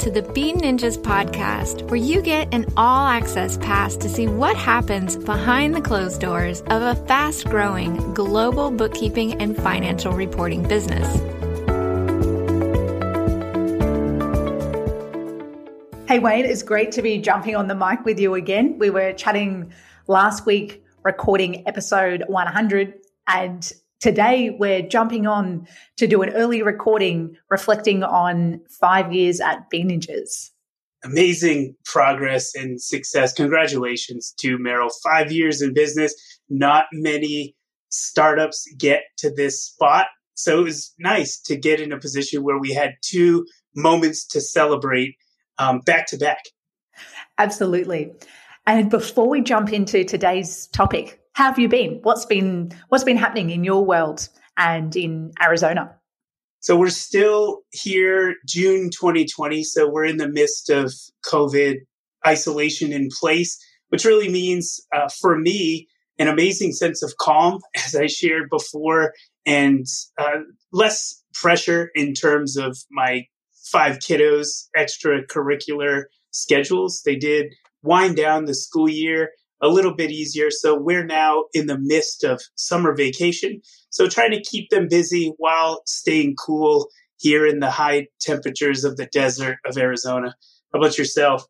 to the Bean Ninjas podcast, where you get an all access pass to see what happens behind the closed doors of a fast growing global bookkeeping and financial reporting business. Hey, Wayne, it's great to be jumping on the mic with you again. We were chatting last week, recording episode 100, and Today, we're jumping on to do an early recording reflecting on five years at Bean Ninjas. Amazing progress and success. Congratulations to Meryl. Five years in business. Not many startups get to this spot. So it was nice to get in a position where we had two moments to celebrate um, back to back. Absolutely. And before we jump into today's topic, how have you been? What's been what's been happening in your world and in Arizona? So we're still here, June 2020. So we're in the midst of COVID isolation in place, which really means uh, for me an amazing sense of calm, as I shared before, and uh, less pressure in terms of my five kiddos extracurricular schedules. They did wind down the school year a little bit easier. So we're now in the midst of summer vacation. So trying to keep them busy while staying cool here in the high temperatures of the desert of Arizona. How about yourself?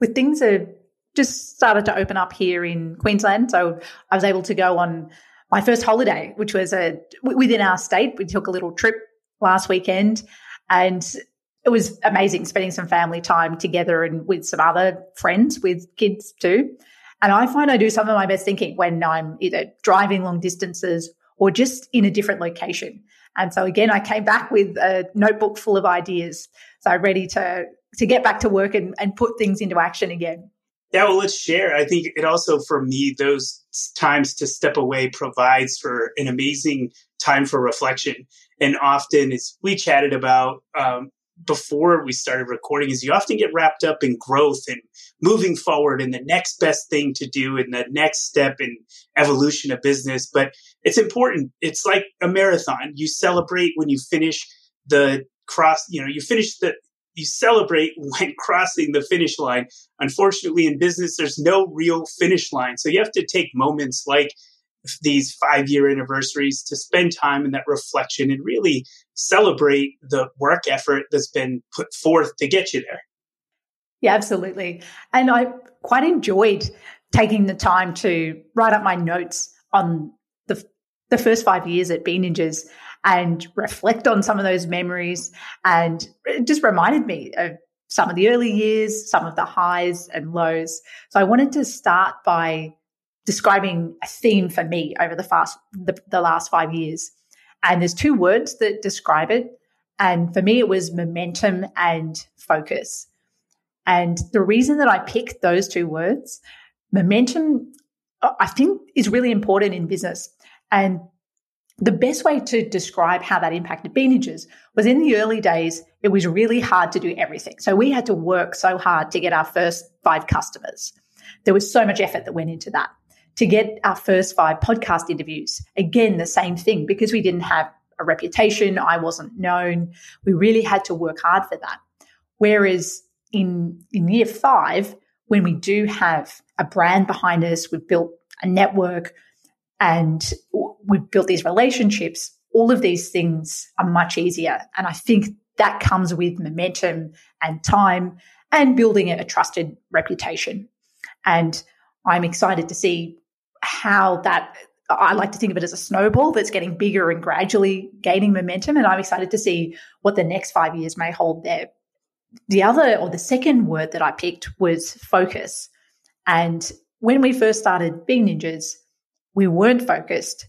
With things that just started to open up here in Queensland, so I was able to go on my first holiday, which was a within our state. We took a little trip last weekend, and it was amazing spending some family time together and with some other friends with kids too. And I find I do some of my best thinking when I'm either driving long distances or just in a different location. And so again, I came back with a notebook full of ideas. So I'm ready to to get back to work and, and put things into action again. Yeah, well, let's share. I think it also, for me, those times to step away provides for an amazing time for reflection. And often, as we chatted about, um, before we started recording is you often get wrapped up in growth and moving forward and the next best thing to do and the next step in evolution of business. But it's important. It's like a marathon. You celebrate when you finish the cross, you know, you finish the, you celebrate when crossing the finish line. Unfortunately, in business, there's no real finish line. So you have to take moments like these five year anniversaries to spend time in that reflection and really celebrate the work effort that's been put forth to get you there. Yeah, absolutely. And I quite enjoyed taking the time to write up my notes on the, the first five years at Bean and reflect on some of those memories. And it just reminded me of some of the early years, some of the highs and lows. So I wanted to start by describing a theme for me over the fast the, the last five years. And there's two words that describe it. And for me, it was momentum and focus. And the reason that I picked those two words, momentum, I think is really important in business. And the best way to describe how that impacted Bean Ninjas was in the early days, it was really hard to do everything. So we had to work so hard to get our first five customers. There was so much effort that went into that to get our first five podcast interviews. Again, the same thing because we didn't have a reputation, I wasn't known. We really had to work hard for that. Whereas in, in year five, when we do have a brand behind us, we've built a network and we've built these relationships, all of these things are much easier. And I think that comes with momentum and time and building a trusted reputation. And I'm excited to see how that I like to think of it as a snowball that's getting bigger and gradually gaining momentum. And I'm excited to see what the next five years may hold there. The other or the second word that I picked was focus. And when we first started Bean Ninjas, we weren't focused.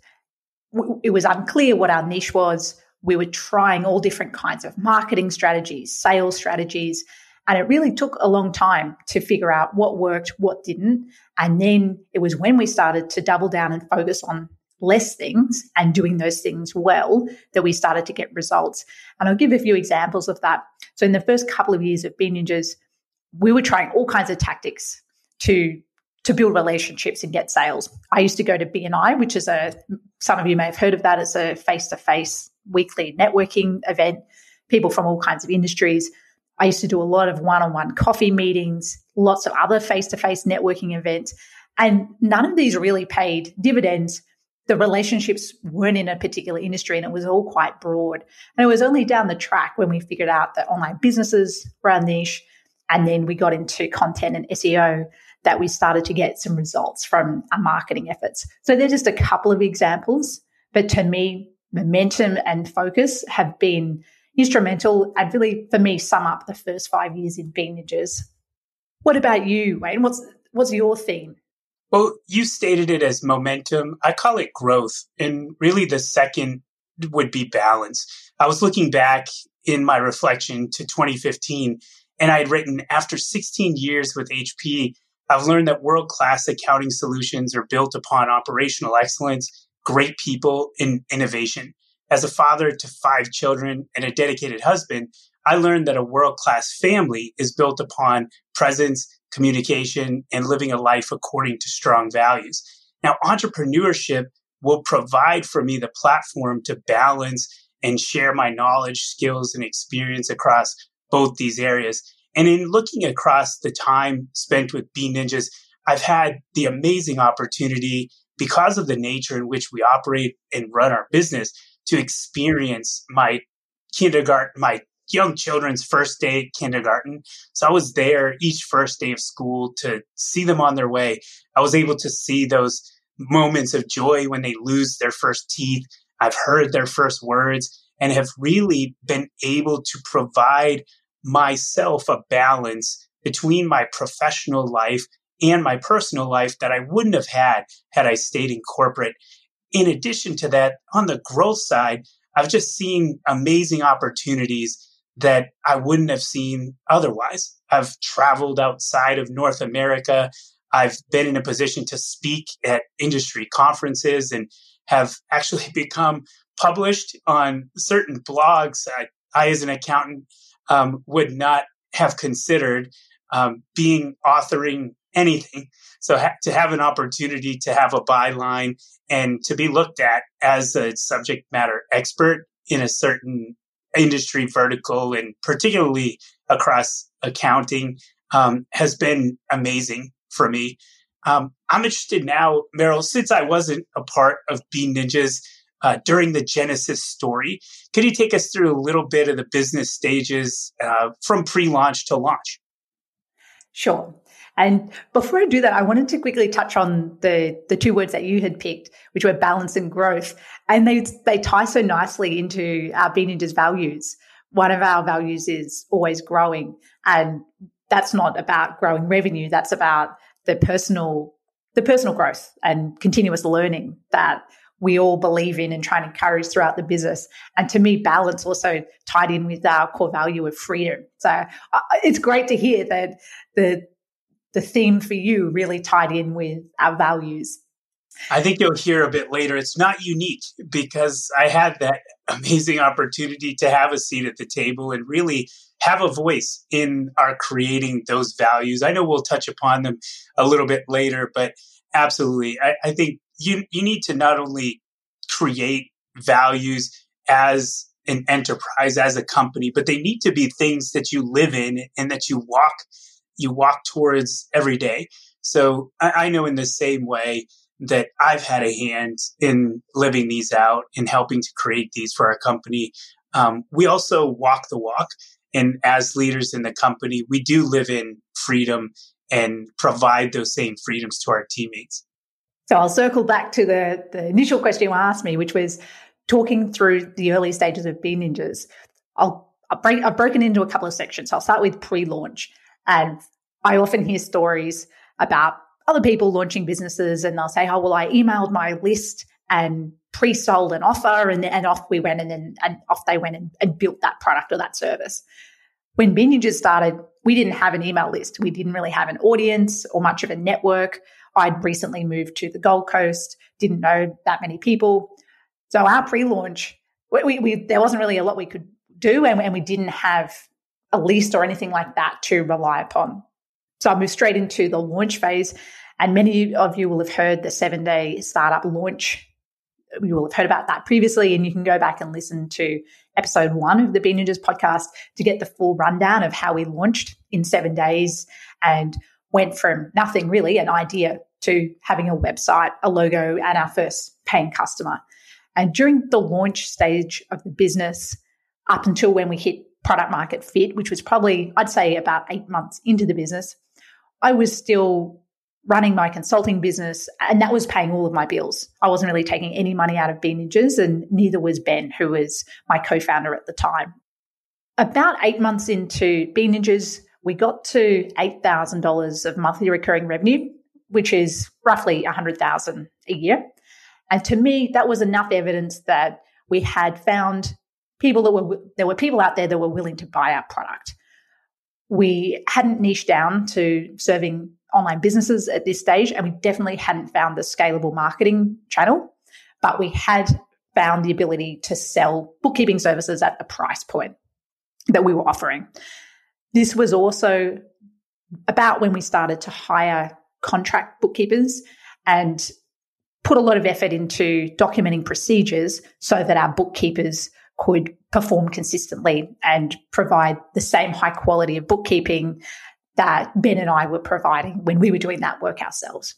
It was unclear what our niche was. We were trying all different kinds of marketing strategies, sales strategies, and it really took a long time to figure out what worked, what didn't. And then it was when we started to double down and focus on less things and doing those things well that we started to get results. And I'll give a few examples of that. So in the first couple of years of Bean Ninjas, we were trying all kinds of tactics to to build relationships and get sales. I used to go to BNI, which is a some of you may have heard of that. It's a face to face weekly networking event. People from all kinds of industries I used to do a lot of one on one coffee meetings, lots of other face to face networking events. And none of these really paid dividends. The relationships weren't in a particular industry and it was all quite broad. And it was only down the track when we figured out that online businesses were our niche. And then we got into content and SEO that we started to get some results from our marketing efforts. So they're just a couple of examples. But to me, momentum and focus have been instrumental and really, for me, sum up the first five years in Bean Ninjas. What about you, Wayne? What's what's your theme? Well, you stated it as momentum. I call it growth. And really, the second would be balance. I was looking back in my reflection to 2015, and I had written after 16 years with HP, I've learned that world class accounting solutions are built upon operational excellence, great people, and innovation. As a father to five children and a dedicated husband, I learned that a world class family is built upon presence, communication, and living a life according to strong values. Now, entrepreneurship will provide for me the platform to balance and share my knowledge, skills, and experience across both these areas. And in looking across the time spent with Bean Ninjas, I've had the amazing opportunity because of the nature in which we operate and run our business to experience my kindergarten, my young children's first day at kindergarten. So I was there each first day of school to see them on their way. I was able to see those moments of joy when they lose their first teeth. I've heard their first words and have really been able to provide myself a balance between my professional life and my personal life that I wouldn't have had had I stayed in corporate. In addition to that, on the growth side, I've just seen amazing opportunities that I wouldn't have seen otherwise. I've traveled outside of North America. I've been in a position to speak at industry conferences and have actually become published on certain blogs. I, I as an accountant, um, would not have considered um, being authoring anything. So ha- to have an opportunity to have a byline and to be looked at as a subject matter expert in a certain industry vertical and particularly across accounting um, has been amazing for me. Um, I'm interested now, Meryl, since I wasn't a part of Bean Ninjas uh, during the Genesis story. Could you take us through a little bit of the business stages uh, from pre launch to launch? Sure. And before I do that, I wanted to quickly touch on the, the two words that you had picked, which were balance and growth. And they, they tie so nicely into our Bean Ninjas values. One of our values is always growing. And that's not about growing revenue. That's about the personal, the personal growth and continuous learning that we all believe in and try and encourage throughout the business. And to me, balance also tied in with our core value of freedom. So uh, it's great to hear that the the theme for you really tied in with our values. I think you'll hear a bit later. It's not unique because I had that amazing opportunity to have a seat at the table and really have a voice in our creating those values. I know we'll touch upon them a little bit later, but absolutely. I, I think you you need to not only create values as an enterprise as a company but they need to be things that you live in and that you walk you walk towards every day so I, I know in the same way that I've had a hand in living these out and helping to create these for our company. Um, we also walk the walk. And as leaders in the company, we do live in freedom and provide those same freedoms to our teammates. So I'll circle back to the, the initial question you asked me, which was talking through the early stages of Bean Ninjas. I'll, I'll break, I've broken into a couple of sections. I'll start with pre-launch. And I often hear stories about other people launching businesses and they'll say, oh, well, I emailed my list and pre-sold an offer and, and off we went and then and off they went and, and built that product or that service. When Bean started, we didn't have an email list. We didn't really have an audience or much of a network. I'd recently moved to the Gold Coast, didn't know that many people. So our pre-launch, we, we, we, there wasn't really a lot we could do, and, and we didn't have a list or anything like that to rely upon. So I moved straight into the launch phase, and many of you will have heard the seven-day startup launch. You will have heard about that previously, and you can go back and listen to episode one of the Bean Ninjas podcast to get the full rundown of how we launched in seven days and went from nothing really, an idea, to having a website, a logo, and our first paying customer. And during the launch stage of the business, up until when we hit product market fit, which was probably, I'd say, about eight months into the business, I was still running my consulting business, and that was paying all of my bills. I wasn't really taking any money out of Bean and neither was Ben, who was my co founder at the time. About eight months into Bean we got to $8,000 of monthly recurring revenue, which is roughly 100,000 a year. And to me, that was enough evidence that we had found people that were there were people out there that were willing to buy our product. We hadn't niched down to serving online businesses at this stage, and we definitely hadn't found the scalable marketing channel, but we had found the ability to sell bookkeeping services at the price point that we were offering. This was also about when we started to hire contract bookkeepers and put a lot of effort into documenting procedures so that our bookkeepers could perform consistently and provide the same high quality of bookkeeping that Ben and I were providing when we were doing that work ourselves.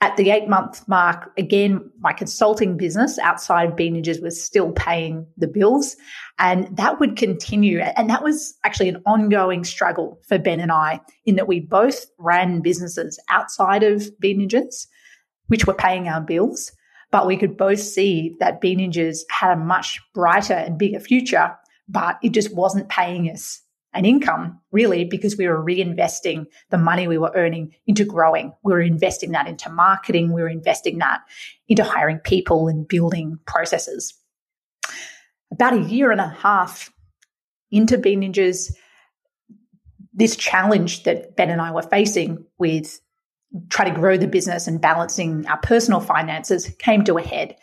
At the eight month mark, again, my consulting business outside of Bean Ninjas was still paying the bills, and that would continue. And that was actually an ongoing struggle for Ben and I, in that we both ran businesses outside of Bean Ninjas, which were paying our bills, but we could both see that Bean Ninjas had a much brighter and bigger future, but it just wasn't paying us an income really because we were reinvesting the money we were earning into growing. We were investing that into marketing. We were investing that into hiring people and building processes. About a year and a half into Bean Ninjas, this challenge that Ben and I were facing with trying to grow the business and balancing our personal finances came to a head.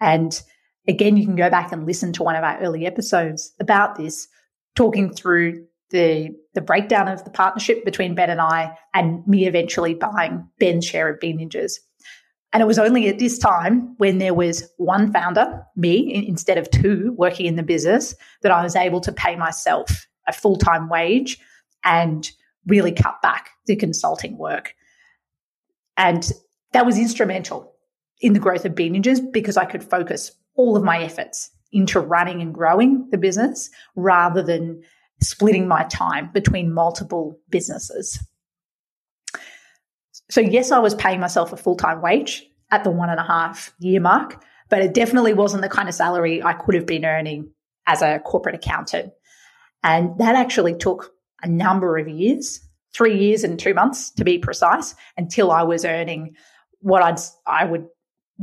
And again, you can go back and listen to one of our early episodes about this talking through the the breakdown of the partnership between Ben and I, and me eventually buying Ben's share of Bean Ninjas. And it was only at this time when there was one founder, me, instead of two working in the business, that I was able to pay myself a full time wage and really cut back the consulting work. And that was instrumental in the growth of Bean Ninjas because I could focus all of my efforts into running and growing the business rather than splitting my time between multiple businesses. So, yes, I was paying myself a full time wage at the one and a half year mark, but it definitely wasn't the kind of salary I could have been earning as a corporate accountant. And that actually took a number of years, three years and two months to be precise, until I was earning what I'd, I would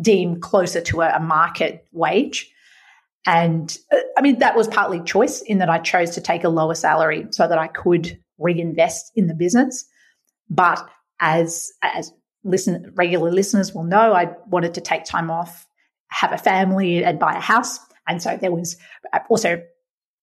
deem closer to a, a market wage. And uh, I mean, that was partly choice in that I chose to take a lower salary so that I could reinvest in the business. But as, as listen, regular listeners will know, I wanted to take time off, have a family and buy a house. And so there was also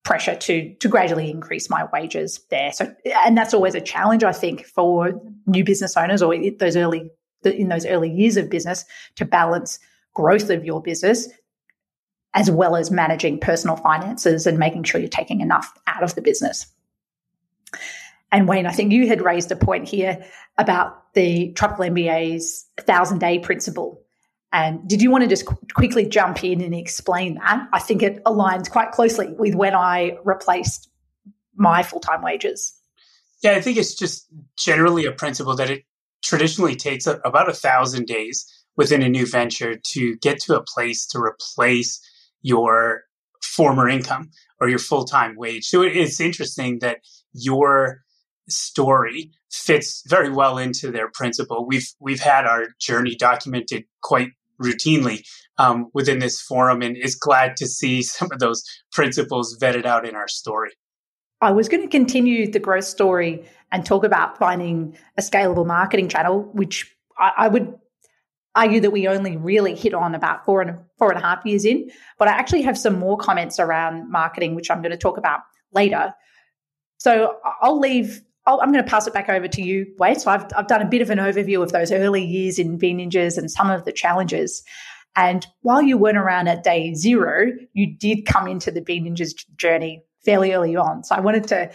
pressure to to gradually increase my wages there. So and that's always a challenge I think for new business owners or those early in those early years of business to balance growth of your business as well as managing personal finances and making sure you're taking enough out of the business. And Wayne, I think you had raised a point here about the Tropical MBA's thousand day principle. And did you want to just qu- quickly jump in and explain that? I think it aligns quite closely with when I replaced my full time wages. Yeah, I think it's just generally a principle that it traditionally takes a, about a thousand days within a new venture to get to a place to replace your former income or your full time wage. So it's interesting that your story fits very well into their principle. We've we've had our journey documented quite routinely um, within this forum, and is glad to see some of those principles vetted out in our story. I was going to continue the growth story and talk about finding a scalable marketing channel, which I, I would argue that we only really hit on about four and four and a half years in. But I actually have some more comments around marketing, which I'm going to talk about later. So I'll leave. Oh, i am going to pass it back over to you, Wayne. So I've, I've done a bit of an overview of those early years in Bean Ninjas and some of the challenges. And while you weren't around at day zero, you did come into the Bean Ninjas journey fairly early on. So I wanted to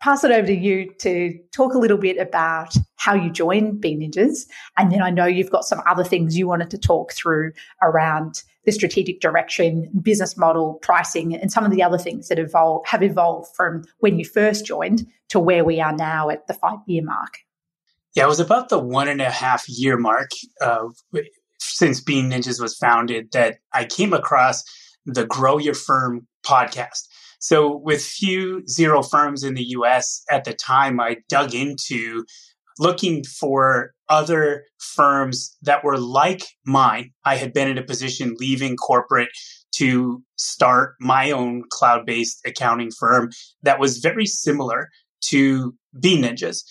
pass it over to you to talk a little bit about how you joined Bean Ninjas. And then I know you've got some other things you wanted to talk through around the strategic direction, business model, pricing, and some of the other things that evolve, have evolved from when you first joined to where we are now at the five year mark. Yeah, it was about the one and a half year mark uh, since Bean Ninjas was founded that I came across the Grow Your Firm podcast. So, with few Xero firms in the US at the time, I dug into looking for other firms that were like mine. I had been in a position leaving corporate to start my own cloud based accounting firm that was very similar to Bean Ninjas.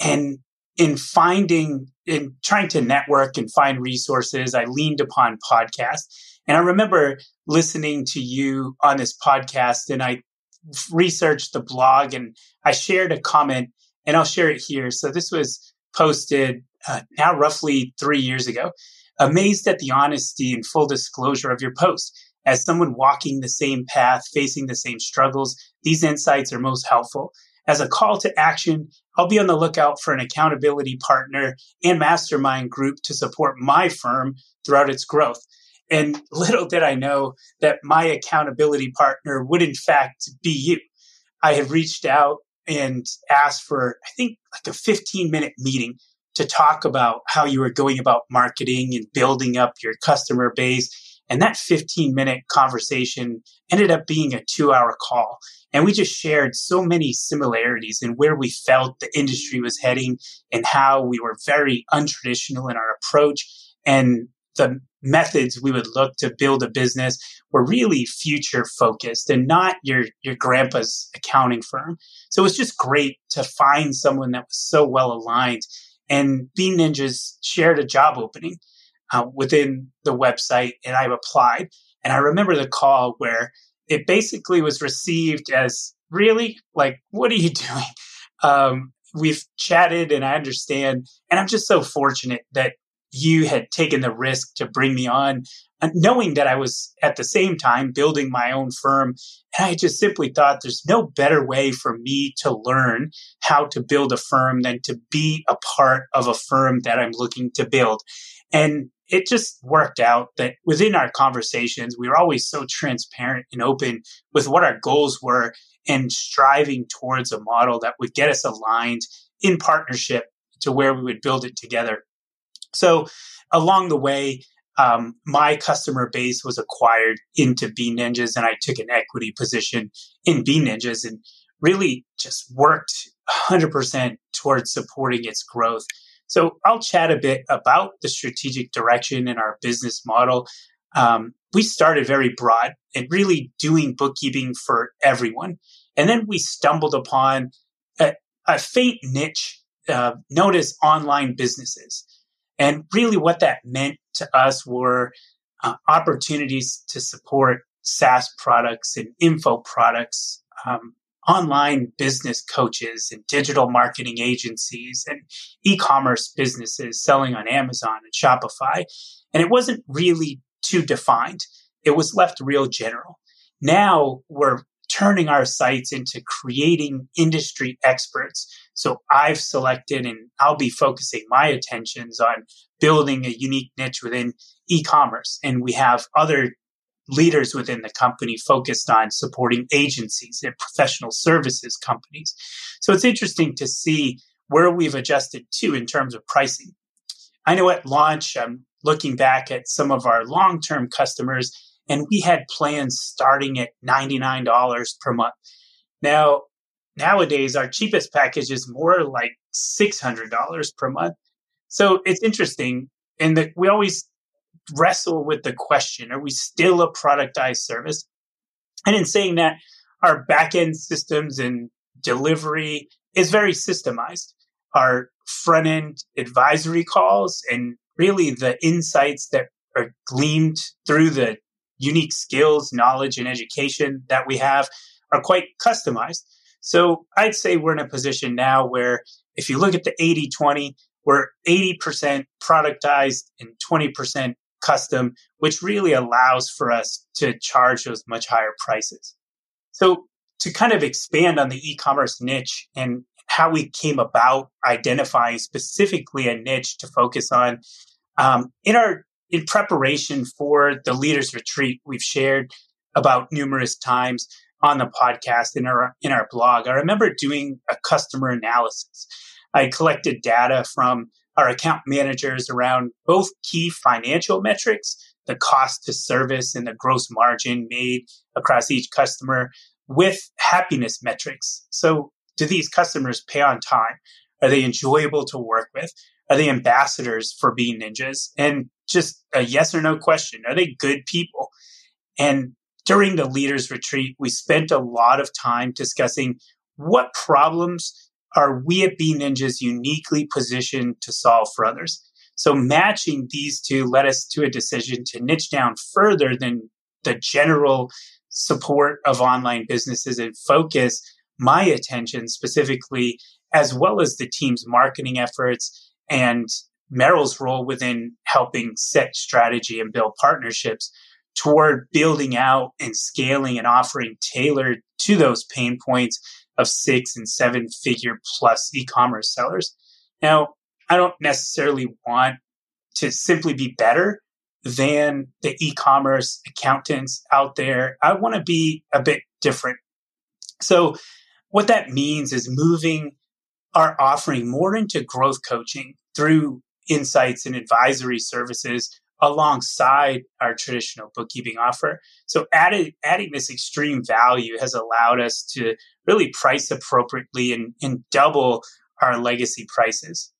And in finding, in trying to network and find resources, I leaned upon podcasts. And I remember listening to you on this podcast and I researched the blog and I shared a comment and I'll share it here. So this was posted uh, now roughly three years ago. Amazed at the honesty and full disclosure of your post. As someone walking the same path, facing the same struggles, these insights are most helpful. As a call to action, I'll be on the lookout for an accountability partner and mastermind group to support my firm throughout its growth. And little did I know that my accountability partner would, in fact, be you. I had reached out and asked for, I think, like a 15 minute meeting to talk about how you were going about marketing and building up your customer base. And that 15 minute conversation ended up being a two hour call. And we just shared so many similarities in where we felt the industry was heading and how we were very untraditional in our approach. And the methods we would look to build a business were really future focused and not your your grandpa's accounting firm. So it was just great to find someone that was so well aligned. And Bean Ninjas shared a job opening uh, within the website, and I applied. And I remember the call where it basically was received as really like, "What are you doing?" Um, we've chatted, and I understand, and I'm just so fortunate that you had taken the risk to bring me on, knowing that I was at the same time building my own firm. And I just simply thought there's no better way for me to learn how to build a firm than to be a part of a firm that I'm looking to build. And it just worked out that within our conversations, we were always so transparent and open with what our goals were and striving towards a model that would get us aligned in partnership to where we would build it together. So along the way, um, my customer base was acquired into Bean Ninjas, and I took an equity position in Bean Ninjas and really just worked 100% towards supporting its growth. So I'll chat a bit about the strategic direction in our business model. Um, we started very broad and really doing bookkeeping for everyone. And then we stumbled upon a, a faint niche uh, known as online businesses. And really, what that meant to us were uh, opportunities to support SaaS products and info products, um, online business coaches and digital marketing agencies and e commerce businesses selling on Amazon and Shopify. And it wasn't really too defined, it was left real general. Now we're turning our sights into creating industry experts. So I've selected and I'll be focusing my attentions on building a unique niche within e-commerce. And we have other leaders within the company focused on supporting agencies and professional services companies. So it's interesting to see where we've adjusted to in terms of pricing. I know at launch, I'm looking back at some of our long term customers and we had plans starting at $99 per month. Now, nowadays, our cheapest package is more like $600 per month. So it's interesting And that we always wrestle with the question are we still a productized service? And in saying that, our backend systems and delivery is very systemized. Our front end advisory calls and really the insights that are gleaned through the unique skills, knowledge, and education that we have are quite customized. So I'd say we're in a position now where if you look at the 80 20, we're 80% productized and 20% custom, which really allows for us to charge those much higher prices. So to kind of expand on the e-commerce niche and how we came about identifying specifically a niche to focus on, um, in our in preparation for the leaders retreat, we've shared about numerous times on the podcast in our in our blog. I remember doing a customer analysis. I collected data from our account managers around both key financial metrics, the cost to service and the gross margin made across each customer with happiness metrics. So do these customers pay on time? Are they enjoyable to work with? Are they ambassadors for Bean Ninjas? And just a yes or no question. Are they good people? And during the leaders retreat, we spent a lot of time discussing what problems are we at Bean Ninjas uniquely positioned to solve for others. So matching these two led us to a decision to niche down further than the general support of online businesses and focus my attention specifically, as well as the team's marketing efforts and Meryl's role within helping set strategy and build partnerships toward building out and scaling and offering tailored to those pain points of six and seven figure plus e-commerce sellers. Now, I don't necessarily want to simply be better than the e-commerce accountants out there. I want to be a bit different. So what that means is moving our offering more into growth coaching through insights and advisory services alongside our traditional bookkeeping offer. So added, adding this extreme value has allowed us to really price appropriately and, and double our legacy prices.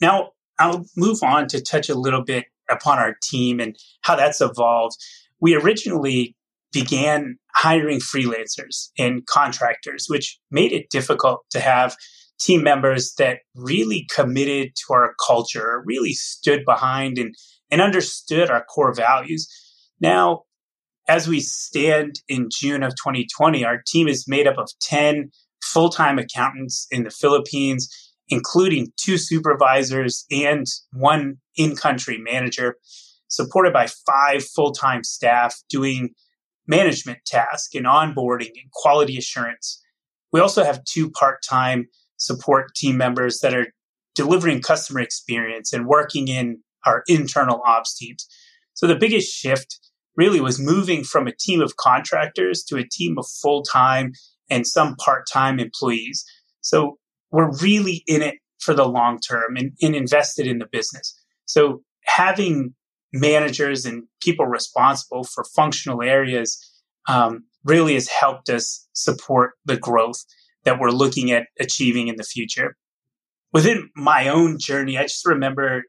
Now, I'll move on to touch a little bit upon our team and how that's evolved. We originally began hiring freelancers and contractors, which made it difficult to have team members that really committed to our culture, really stood behind and, and understood our core values. Now, as we stand in June of 2020, our team is made up of 10 full time accountants in the Philippines, including two supervisors and one in country manager, supported by five full time staff doing management tasks and onboarding and quality assurance. We also have two part time support team members that are delivering customer experience and working in our internal ops teams. So the biggest shift really was moving from a team of contractors to a team of full time and some part time employees. So we're really in it for the long term and, and, invested in the business. So having managers and people responsible for functional areas um, really has helped us support the growth that we're looking at achieving in the future. Within my own journey, I just remember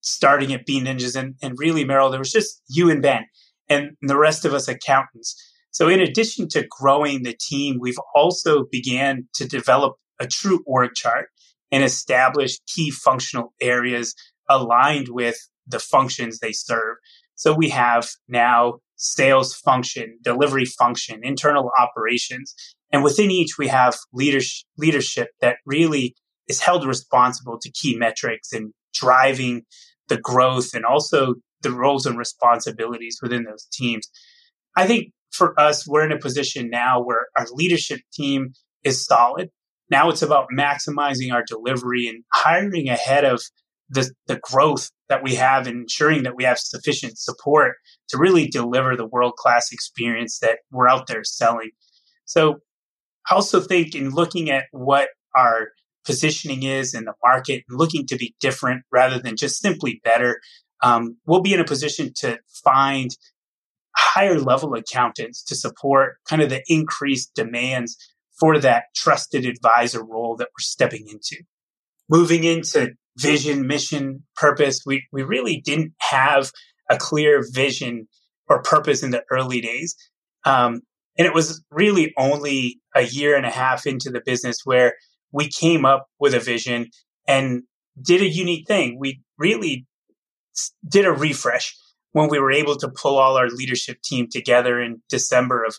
starting at Bean Ninjas and, and really, Meryl, there was just you and Ben and the rest of us accountants. So in addition to growing the team, we've also began to develop a true org chart and establish key functional areas aligned with the functions they serve. So we have now sales function, delivery function, internal operations, and within each, we have leadership, leadership that really is held responsible to key metrics and driving the growth and also the roles and responsibilities within those teams. I think for us, we're in a position now where our leadership team is solid. Now it's about maximizing our delivery and hiring ahead of the, the growth that we have and ensuring that we have sufficient support to really deliver the world class experience that we're out there selling. So I also think in looking at what our positioning is in the market, and looking to be different rather than just simply better, um, we'll be in a position to find higher level accountants to support kind of the increased demands for that trusted advisor role that we're stepping into. Moving into vision, mission, purpose, we, we really didn't have a clear vision or purpose in the early days. Um, and it was really only a year and a half into the business where we came up with a vision and did a unique thing. We really did a refresh when we were able to pull all our leadership team together in December of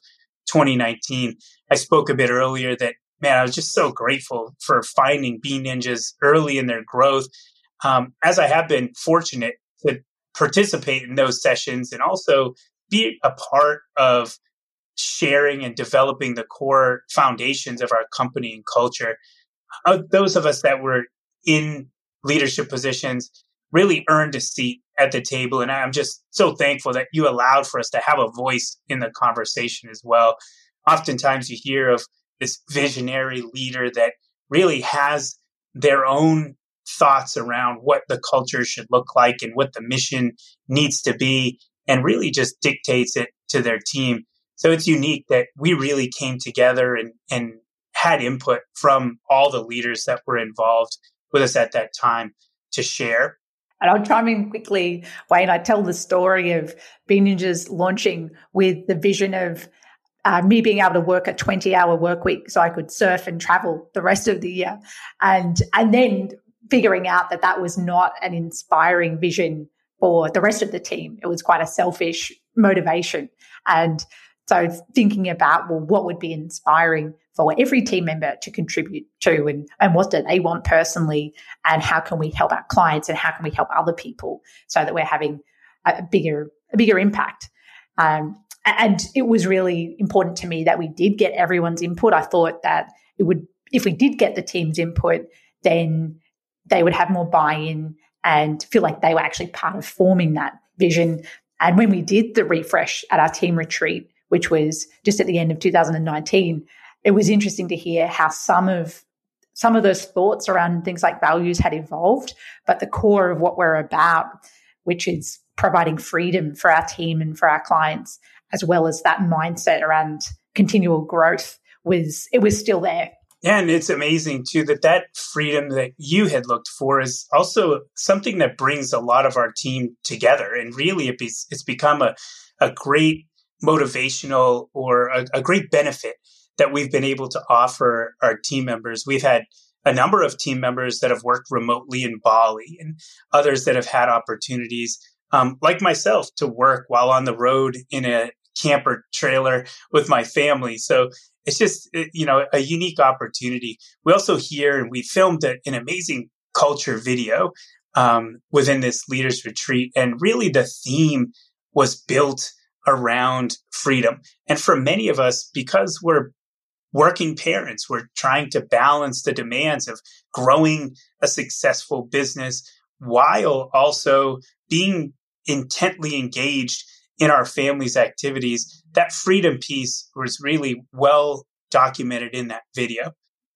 2019. I spoke a bit earlier that, man, I was just so grateful for finding Bean Ninjas early in their growth. Um, as I have been fortunate to participate in those sessions and also be a part of sharing and developing the core foundations of our company and culture. Uh, those of us that were in leadership positions really earned a seat at the table. And I'm just so thankful that you allowed for us to have a voice in the conversation as well. Oftentimes you hear of this visionary leader that really has their own thoughts around what the culture should look like and what the mission needs to be and really just dictates it to their team. So it's unique that we really came together and, and had input from all the leaders that were involved with us at that time to share. And I'll chime in quickly, Wayne. I tell the story of Bean Ninjas launching with the vision of uh, me being able to work a 20 hour work week so I could surf and travel the rest of the year. And, and then figuring out that that was not an inspiring vision for the rest of the team. It was quite a selfish motivation. And so thinking about, well, what would be inspiring for every team member to contribute to and, and what do they want personally and how can we help our clients and how can we help other people so that we're having a bigger, a bigger impact. Um, and it was really important to me that we did get everyone's input. I thought that it would, if we did get the team's input, then they would have more buy-in and feel like they were actually part of forming that vision. And when we did the refresh at our team retreat, which was just at the end of 2019, it was interesting to hear how some of some of those thoughts around things like values had evolved, but the core of what we're about, which is providing freedom for our team and for our clients, as well as that mindset around continual growth was it was still there. Yeah, and it's amazing too that that freedom that you had looked for is also something that brings a lot of our team together, and really it be, it's become a a great motivational or a, a great benefit that we've been able to offer our team members. We've had a number of team members that have worked remotely in Bali and others that have had opportunities, um, like myself, to work while on the road in a camper trailer with my family. So it's just, you know, a unique opportunity. We also hear and we filmed a, an amazing culture video um, within this leaders retreat. And really the theme was built around freedom. And for many of us, because we're working parents. We're trying to balance the demands of growing a successful business while also being intently engaged in our family's activities. That freedom piece was really well documented in that video.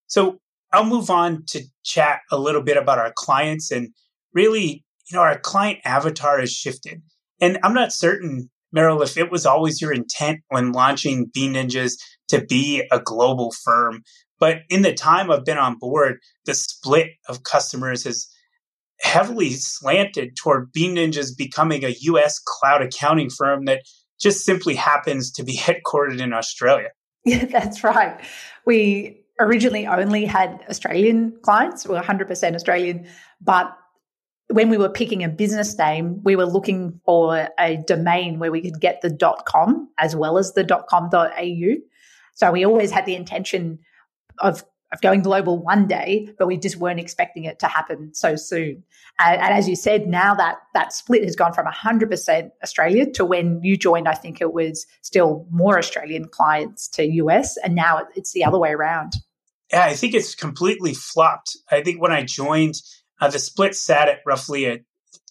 So I'll move on to chat a little bit about our clients and really, you know, our client avatar has shifted. And I'm not certain, Meryl, if it was always your intent when launching Bean Ninjas to be a global firm. But in the time I've been on board, the split of customers has heavily slanted toward Bean Ninjas becoming a US cloud accounting firm that just simply happens to be headquartered in Australia. Yeah, that's right. We originally only had Australian clients, we were 100% Australian, but when we were picking a business name, we were looking for a domain where we could get the .com as well as the .com.au. So we always had the intention of of going global one day, but we just weren't expecting it to happen so soon. And, and, as you said, now that that split has gone from 100% Australia to when you joined, I think it was still more Australian clients to US, and now it's the other way around. Yeah, I think it's completely flopped. I think when I joined, uh, the split sat at roughly a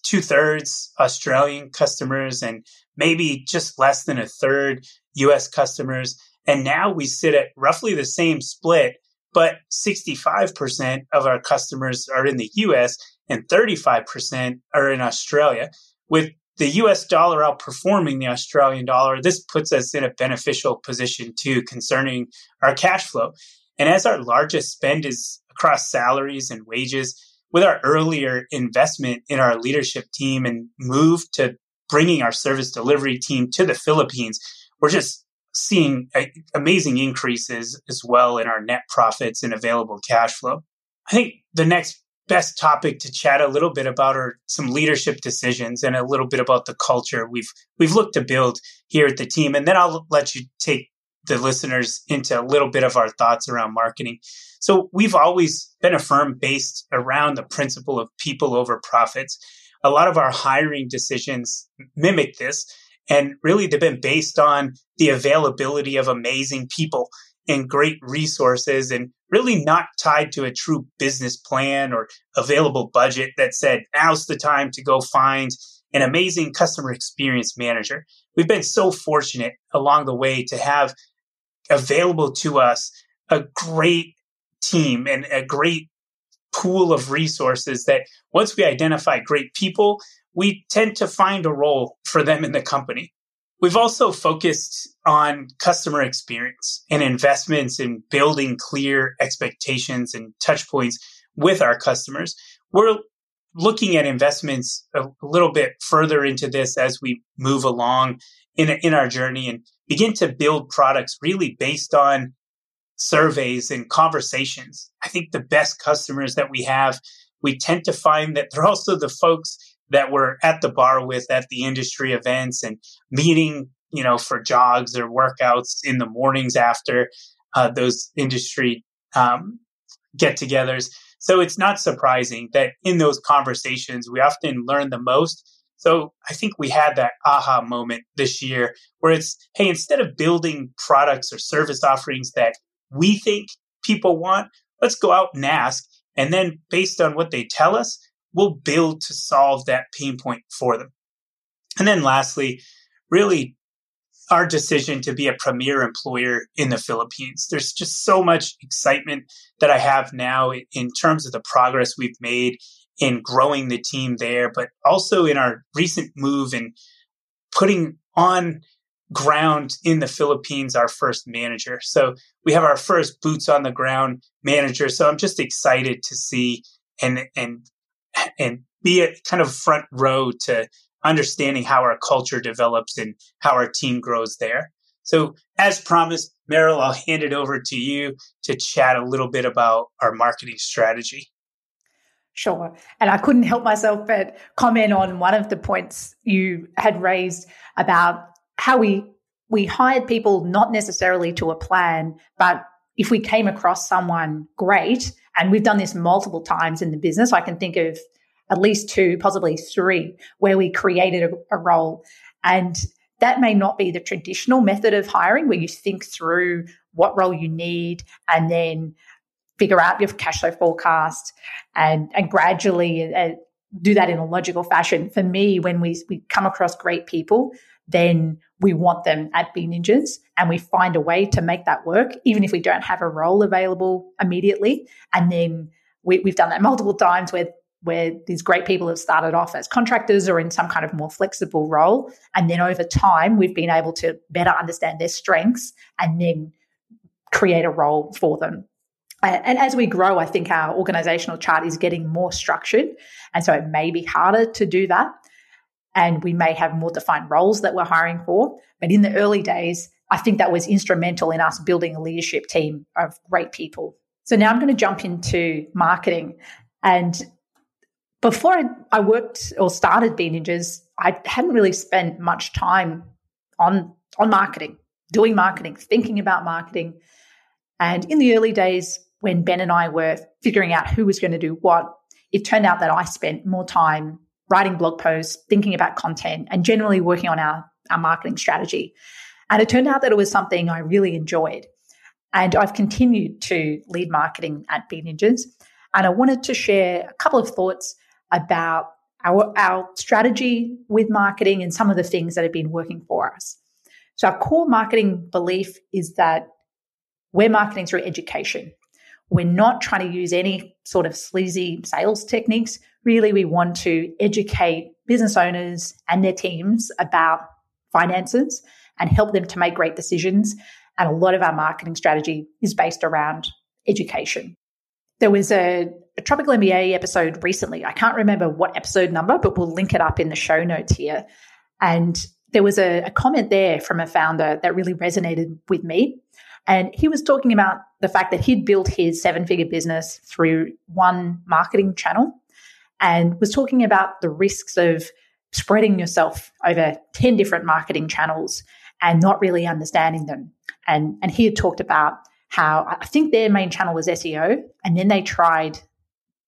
two thirds Australian customers and maybe just less than a third US customers. And now we sit at roughly the same split, but 65% of our customers are in the US and 35% are in Australia. With the US dollar outperforming the Australian dollar, this puts us in a beneficial position too concerning our cash flow. And as our largest spend is across salaries and wages, with our earlier investment in our leadership team and move to bringing our service delivery team to the Philippines, we're just seeing amazing increases as well in our net profits and available cash flow. I think the next best topic to chat a little bit about are some leadership decisions and a little bit about the culture we've we've looked to build here at the team and then I'll let you take the listeners into a little bit of our thoughts around marketing. So we've always been a firm based around the principle of people over profits. a lot of our hiring decisions mimic this. And really, they've been based on the availability of amazing people and great resources and really not tied to a true business plan or available budget that said, now's the time to go find an amazing customer experience manager. We've been so fortunate along the way to have available to us a great team and a great pool of resources that once we identify great people, we tend to find a role for them in the company. We've also focused on customer experience and investments in building clear expectations and touch points with our customers. We're looking at investments a little bit further into this as we move along in, in our journey and begin to build products really based on surveys and conversations. I think the best customers that we have, we tend to find that they're also the folks that we're at the bar with at the industry events and meeting, you know, for jogs or workouts in the mornings after uh, those industry um, get togethers. So it's not surprising that in those conversations, we often learn the most. So I think we had that aha moment this year where it's, hey, instead of building products or service offerings that we think people want, let's go out and ask. And then based on what they tell us, we'll build to solve that pain point for them. And then lastly, really our decision to be a premier employer in the Philippines. There's just so much excitement that I have now in terms of the progress we've made in growing the team there, but also in our recent move in putting on ground in the Philippines our first manager. So we have our first boots on the ground manager. So I'm just excited to see and and and be a kind of front row to understanding how our culture develops and how our team grows there. So, as promised, Meryl, I'll hand it over to you to chat a little bit about our marketing strategy. Sure. And I couldn't help myself but comment on one of the points you had raised about how we we hired people not necessarily to a plan, but if we came across someone great, and we've done this multiple times in the business, I can think of at least two, possibly three, where we created a, a role. And that may not be the traditional method of hiring where you think through what role you need and then figure out your cash flow forecast and, and gradually uh, do that in a logical fashion. For me, when we, we come across great people, then we want them at Bean Ninjas and we find a way to make that work, even if we don't have a role available immediately. And then we, we've done that multiple times where where these great people have started off as contractors or in some kind of more flexible role. And then over time, we've been able to better understand their strengths and then create a role for them. And as we grow, I think our organizational chart is getting more structured. And so it may be harder to do that. And we may have more defined roles that we're hiring for. But in the early days, I think that was instrumental in us building a leadership team of great people. So now I'm going to jump into marketing. And before I, I worked or started Bean Ninjas, I hadn't really spent much time on on marketing, doing marketing, thinking about marketing. And in the early days, when Ben and I were figuring out who was going to do what, it turned out that I spent more time writing blog posts, thinking about content, and generally working on our, our marketing strategy. And it turned out that it was something I really enjoyed. And I've continued to lead marketing at Bean Ninjas. And I wanted to share a couple of thoughts about our, our strategy with marketing and some of the things that have been working for us. So, our core marketing belief is that we're marketing through education. We're not trying to use any sort of sleazy sales techniques. Really, we want to educate business owners and their teams about finances and help them to make great decisions. And a lot of our marketing strategy is based around education. There was a, a Tropical MBA episode recently. I can't remember what episode number, but we'll link it up in the show notes here. And there was a, a comment there from a founder that really resonated with me. And he was talking about the fact that he'd built his seven figure business through one marketing channel and was talking about the risks of spreading yourself over 10 different marketing channels and not really understanding them. And, and he had talked about how I think their main channel was SEO, and then they tried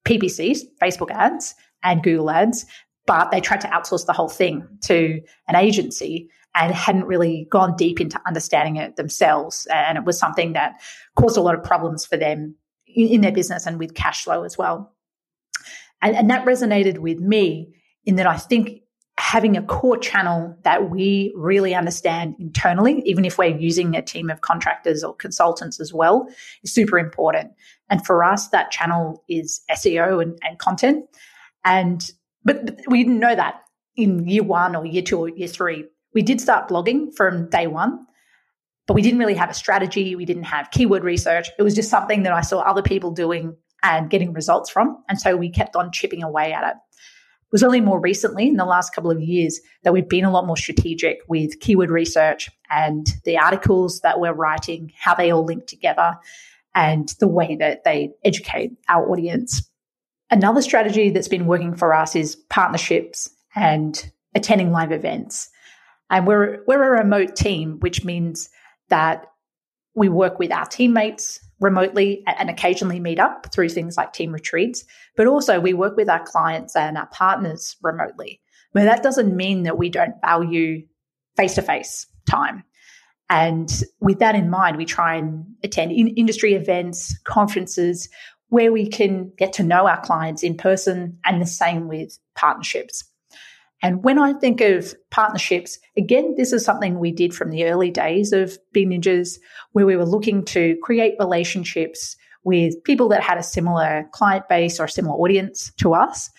PPCs, Facebook ads, and Google ads. but they tried to outsource the whole thing to an agency and hadn't really gone deep into understanding it themselves. And it was something that caused a lot of problems for them in, their business and with cash flow as well. And, and that resonated with me in that I think having a core channel that we really understand internally, even if we're using a team of contractors or consultants as well, is super important. And for us, that channel is SEO and, and content. And but, but we didn't know that in year one or year two or year three. We did start blogging from day one, but we didn't really have a strategy. We didn't have keyword research. It was just something that I saw other people doing and getting results from. And so we kept on chipping away at it. Was only more recently in the last couple of years that we've been a lot more strategic with keyword research and the articles that we're writing, how they all link together, and the way that they educate our audience. Another strategy that's been working for us is partnerships and attending live events. And we're, we're a remote team, which means that we work with our teammates remotely and occasionally meet up through things like team retreats, but also we work with our clients and our partners remotely. But that doesn't mean that we don't value face to face time. And with that in mind, we try and attend in industry events, conferences where we can get to know our clients in person and the same with partnerships. And when I think of partnerships, again, this is something we did from the early days of Bean Ninjas, where we were looking to create relationships with people that had a similar client base or a similar audience to us.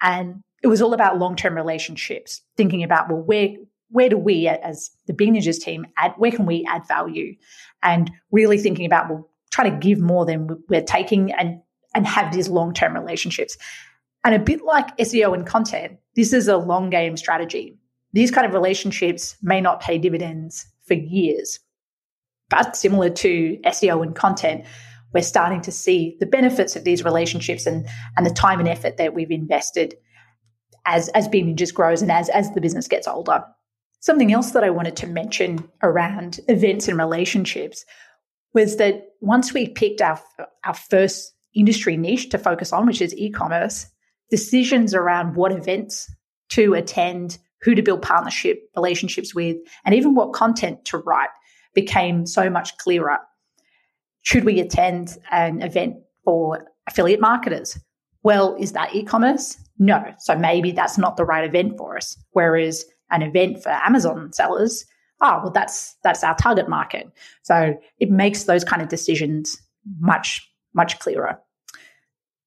And it was all about long term relationships, thinking about, well, where, where do we as the Bean Ninjas team add, where can we add value? And really thinking about, well, try to give more than we're taking and and have these long-term relationships. And a bit like SEO and content, this is a long game strategy. These kind of relationships may not pay dividends for years. But similar to SEO and content, we're starting to see the benefits of these relationships and, and the time and effort that we've invested as, as Bean Ninjas grows and as, as the business gets older. Something else that I wanted to mention around events and relationships was that once we picked our, our first industry niche to focus on, which is e commerce, decisions around what events to attend, who to build partnership relationships with, and even what content to write became so much clearer. Should we attend an event for affiliate marketers? Well, is that e commerce? No. So maybe that's not the right event for us. Whereas an event for Amazon sellers oh well that's that's our target market so it makes those kind of decisions much much clearer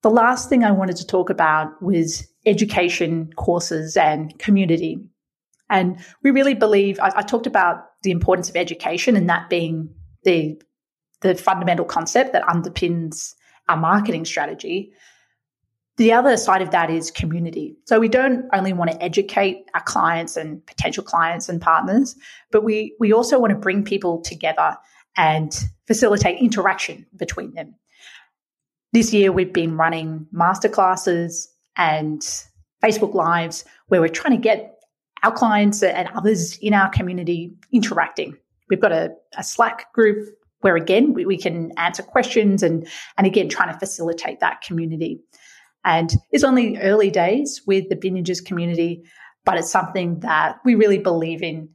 the last thing i wanted to talk about was education courses and community and we really believe I, I talked about the importance of education and that being the the fundamental concept that underpins our marketing strategy the other side of that is community. So we don't only want to educate our clients and potential clients and partners, but we, we also want to bring people together and facilitate interaction between them. This year, we've been running masterclasses and Facebook Lives where we're trying to get our clients and others in our community interacting. We've got a, a Slack group where, again, we, we can answer questions and, and again, trying to facilitate that community. And it's only early days with the Bean community, but it's something that we really believe in,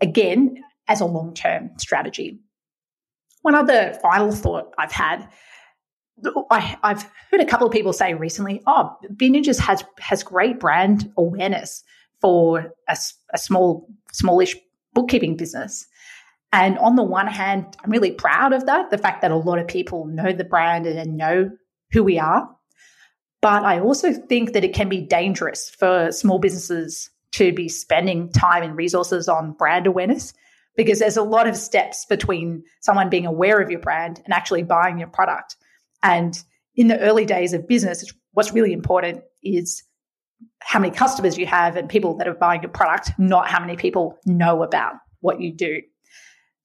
again, as a long term strategy. One other final thought I've had I, have heard a couple of people say recently, oh, Bean has, has great brand awareness for a, a small, smallish bookkeeping business. And on the one hand, I'm really proud of that, the fact that a lot of people know the brand and know who we are. But I also think that it can be dangerous for small businesses to be spending time and resources on brand awareness because there's a lot of steps between someone being aware of your brand and actually buying your product. And in the early days of business, what's really important is how many customers you have and people that are buying your product, not how many people know about what you do.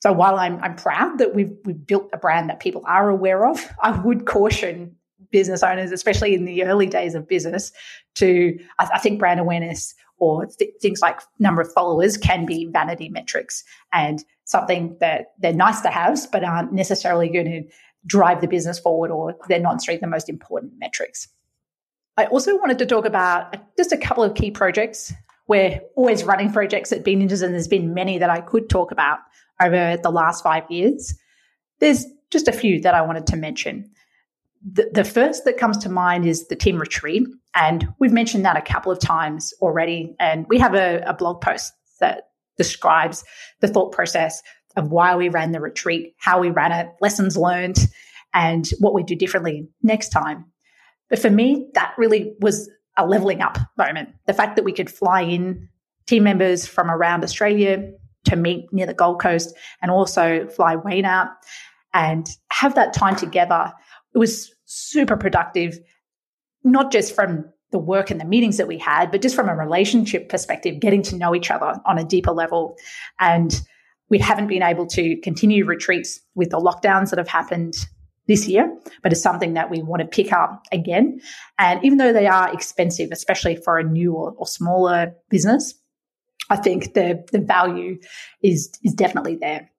So while I'm, I'm proud that we've, we've built a brand that people are aware of, I would caution business owners, especially in the early days of business, to I, I think brand awareness or th- things like number of followers can be vanity metrics and something that they're nice to have, but aren't necessarily going to drive the business forward or they're not necessarily the most important metrics. I also wanted to talk about just a couple of key projects. We're always running projects at Bean Ninjas, and there's been many that I could talk about over the last five years. There's just a few that I wanted to mention. The, the first that comes to mind is the team retreat. And we've mentioned that a couple of times already. And we have a, a blog post that describes the thought process of why we ran the retreat, how we ran it, lessons learned, and what we do differently next time. But for me, that really was a leveling up moment. The fact that we could fly in team members from around Australia to meet near the Gold Coast and also fly Wayne out and have that time together. It was super productive, not just from the work and the meetings that we had, but just from a relationship perspective, getting to know each other on a deeper level. And we haven't been able to continue retreats with the lockdowns that have happened this year, but it's something that we want to pick up again. And even though they are expensive, especially for a new or, or smaller business, I think the, the value is, is definitely there.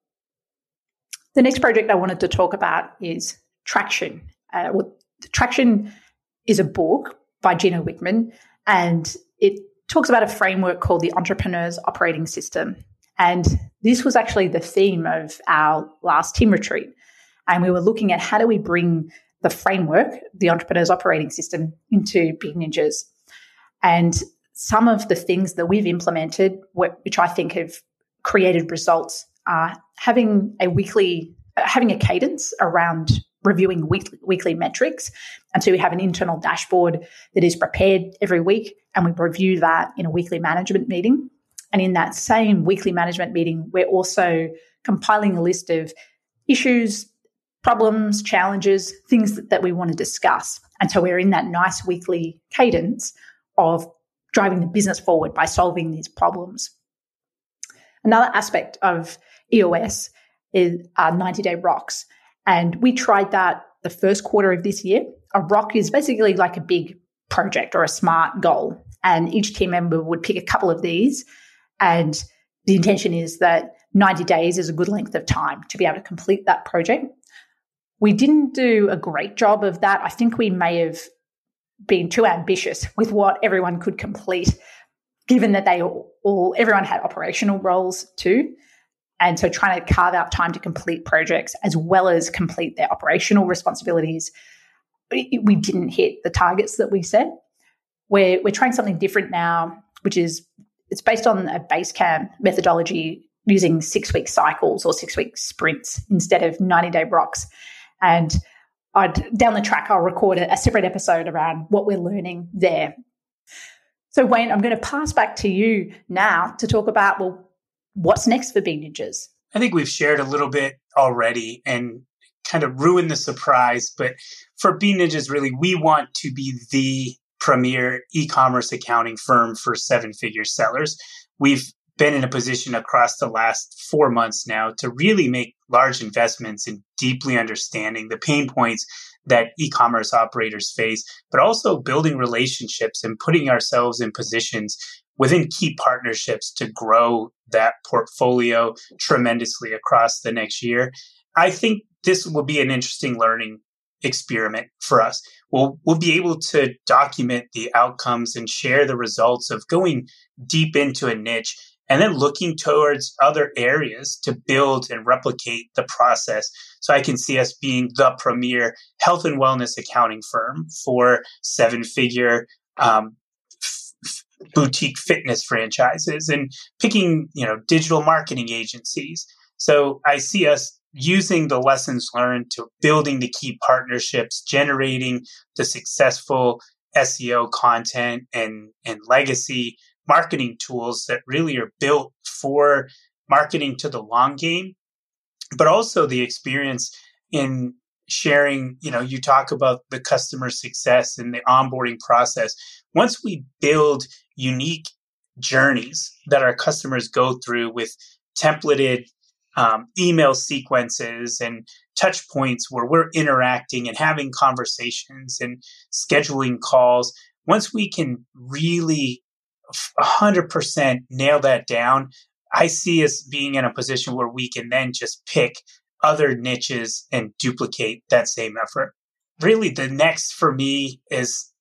The next project I wanted to talk about is Traction. Uh, well, Traction is a book by Gino Wickman, and it talks about a framework called the Entrepreneur's Operating System. And this was actually the theme of our last team retreat. And we were looking at how do we bring the framework, the Entrepreneur's Operating System, into Bean Ninjas. And some of the things that we've implemented, which I think have created results, are having a weekly, having a cadence around reviewing weekly, weekly metrics. And so we have an internal dashboard that is prepared every week, and we review that in a weekly management meeting. And in that same weekly management meeting, we're also compiling a list of issues, problems, challenges, things that, that we want to discuss. And so we're in that nice weekly cadence of driving the business forward by solving these problems. Another aspect of EOS is our 90 day rocks. And we tried that the first quarter of this year. A rock is basically like a big project or a smart goal. And each team member would pick a couple of these. And the intention is that 90 days is a good length of time to be able to complete that project. We didn't do a great job of that. I think we may have been too ambitious with what everyone could complete, given that they all, everyone had operational roles too. And so trying to carve out time to complete projects as well as complete their operational responsibilities, we didn't hit the targets that we set. We're, we're trying something different now, which is it's based on a Basecamp methodology using six week cycles or six week sprints instead of 90 day rocks. And I'd, down the track, I'll record a, a separate episode around what we're learning there. So, Wayne, I'm going to pass back to you now to talk about, well, what's next for Bean Ninjas? I think we've shared a little bit already and kind of ruined the surprise. But for Bean Ninjas, really, we want to be the premier e commerce accounting firm for seven figure sellers. We've been in a position across the last four months now to really make large investments in deeply understanding the pain points that e-commerce operators face, but also building relationships and putting ourselves in positions within key partnerships to grow that portfolio tremendously across the next year. I think this will be an interesting learning experiment for us. We'll, we'll be able to document the outcomes and share the results of going deep into a niche and then looking towards other areas to build and replicate the process. So I can see us being the premier health and wellness accounting firm for seven figure um, boutique fitness franchises and picking, you know, digital marketing agencies. So I see us using the lessons learned to building the key partnerships, generating the successful SEO content and, and legacy marketing tools that really are built for marketing to the long game, but also the experience in sharing, you know, you talk about the customer success and the onboarding process. Once we build unique journeys that our customers go through with templated um, email sequences and touch points where we're interacting and having conversations and scheduling calls, once we can really 100% nail that down, I see us being in a position where we can then just pick other niches and duplicate that same effort. Really, the next for me is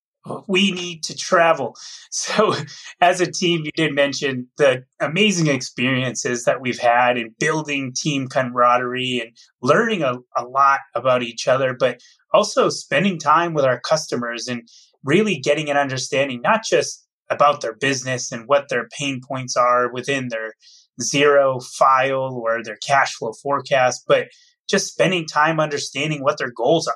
we need to travel. So, as a team, you did mention the amazing experiences that we've had in building team camaraderie and learning a, a lot about each other, but also spending time with our customers and really getting an understanding, not just about their business and what their pain points are within their Xero file or their cash flow forecast, but just spending time understanding what their goals are,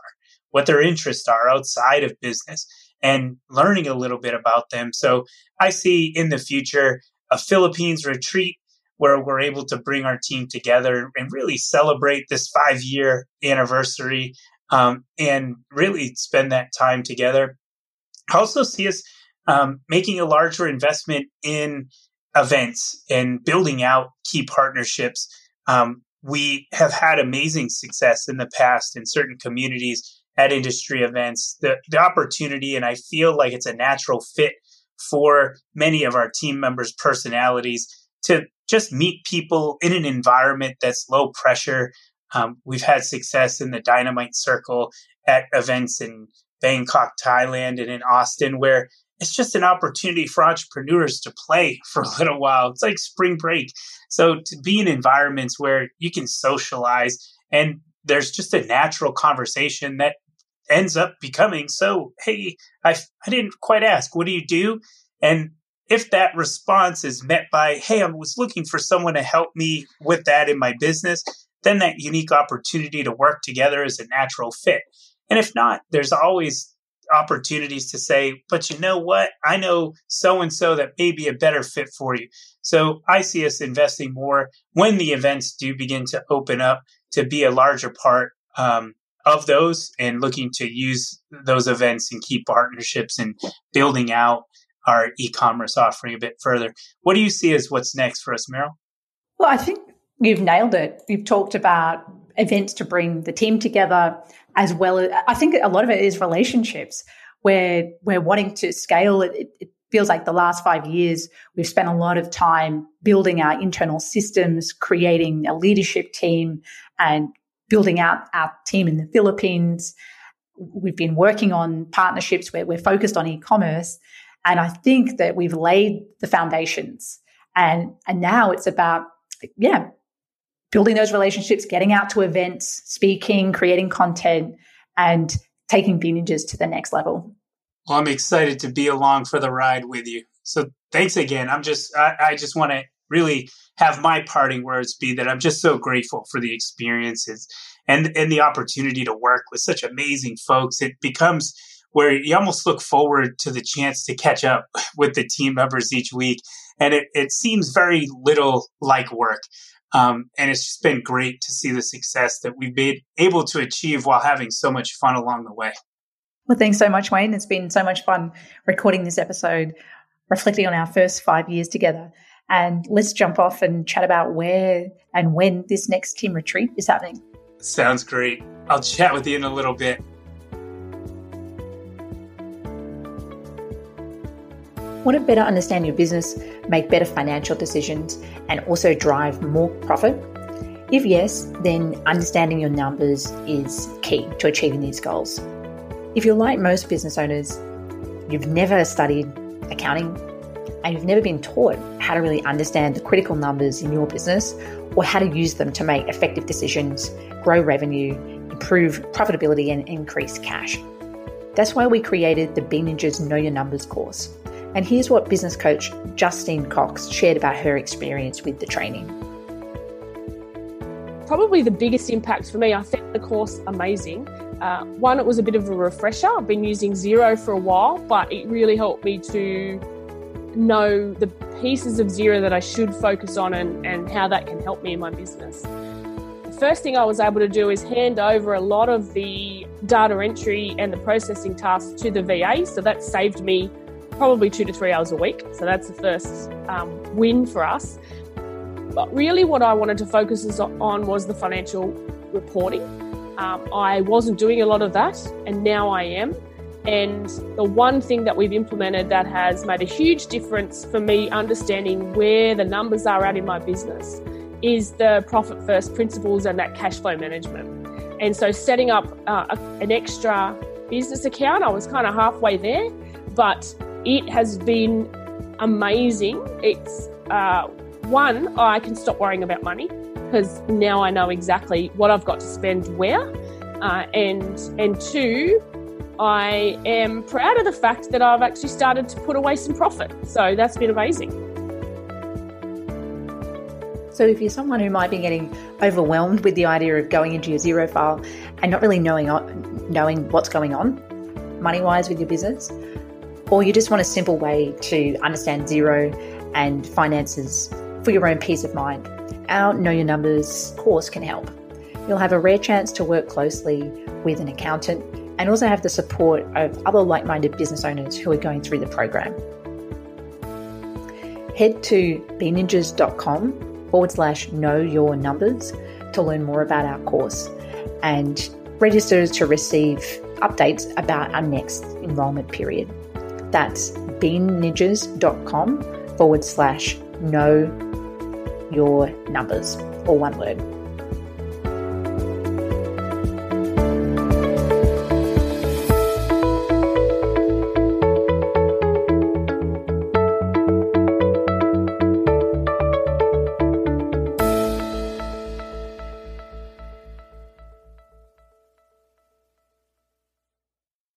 what their interests are outside of business and learning a little bit about them. So I see in the future a Philippines retreat where we're able to bring our team together and really celebrate this five year anniversary um, and really spend that time together. I also see us um, making a larger investment in events and building out key partnerships. Um, we have had amazing success in the past in certain communities at industry events, the, the opportunity, and I feel like it's a natural fit for many of our team members' personalities to just meet people in an environment that's low pressure. Um, we've had success in the Dynamite Circle at events in Bangkok, Thailand, and in Austin, where it's just an opportunity for entrepreneurs to play for a little while. It's like spring break. So to be in environments where you can socialize and there's just a natural conversation that ends up becoming so hey i i didn't quite ask what do you do? And if that response is met by hey i was looking for someone to help me with that in my business then that unique opportunity to work together is a natural fit. And if not there's always opportunities to say but you know what? I know so and so that may be a better fit for you. So i see us investing more when the events do begin to open up to be a larger part um, of those and looking to use those events and keep partnerships and building out our e-commerce offering a bit further. What do you see as what's next for us, Meryl? Well, I think you've nailed it. You've talked about events to bring the team together as well as I think a lot of it is relationships where we're wanting to scale it, it feels like the last five years, we've spent a lot of time building our internal systems, creating a leadership team, and building out our team in the Philippines. We've been working on partnerships where we're focused on e-commerce. And I think that we've laid the foundations. And, and now it's about, yeah, building those relationships, getting out to events, speaking, creating content, and taking Bean Ninjas to the next level. Well, I'm excited to be along for the ride with you. So thanks again. I'm just, I, I just want to really have my parting words be that I'm just so grateful for the experiences and and the opportunity to work with such amazing folks. It becomes where you almost look forward to the chance to catch up with the team members each week. And it, it seems very little like work. Um, and it's just been great to see the success that we've been able to achieve while having so much fun along the way. Well, thanks so much, Wayne. It's been so much fun recording this episode, reflecting on our first five years together. And let's jump off and chat about where and when this next team retreat is happening. Sounds great. I'll chat with you in a little bit. Want to better understand your business, make better financial decisions, and also drive more profit? If yes, then understanding your numbers is key to achieving these goals. If you're like most business owners, you've never studied accounting and you've never been taught how to really understand the critical numbers in your business or how to use them to make effective decisions, grow revenue, improve profitability, and increase cash. That's why we created the Bean Ninjas Know Your Numbers course. And here's what business coach Justine Cox shared about her experience with the training. Probably the biggest impact for me, I found the course amazing. Uh, one, it was a bit of a refresher. I've been using Xero for a while, but it really helped me to know the pieces of Xero that I should focus on and, and how that can help me in my business. The first thing I was able to do is hand over a lot of the data entry and the processing tasks to the VA. So that saved me probably two to three hours a week. So that's the first um, win for us. But really, what I wanted to focus on was the financial reporting. Um, I wasn't doing a lot of that, and now I am. And the one thing that we've implemented that has made a huge difference for me understanding where the numbers are at in my business is the profit first principles and that cash flow management. And so setting up uh, an extra business account, I was kind of halfway there. but it has been amazing. It's uh, one, I can stop worrying about money because now I know exactly what I've got to spend where, uh, and and two, I am proud of the fact that I've actually started to put away some profit. So that's been amazing. So, if you're someone who might be getting overwhelmed with the idea of going into your Xero file and not really knowing knowing what's going on money wise with your business, or you just want a simple way to understand Xero and finances for your own peace of mind, our Know Your Numbers course can help. You'll have a rare chance to work closely with an accountant and also have the support of other like minded business owners who are going through the program. Head to beanninjas.com forward slash know your numbers to learn more about our course and register to receive updates about our next enrollment period. That's beanninjas.com forward slash know your numbers, or one word.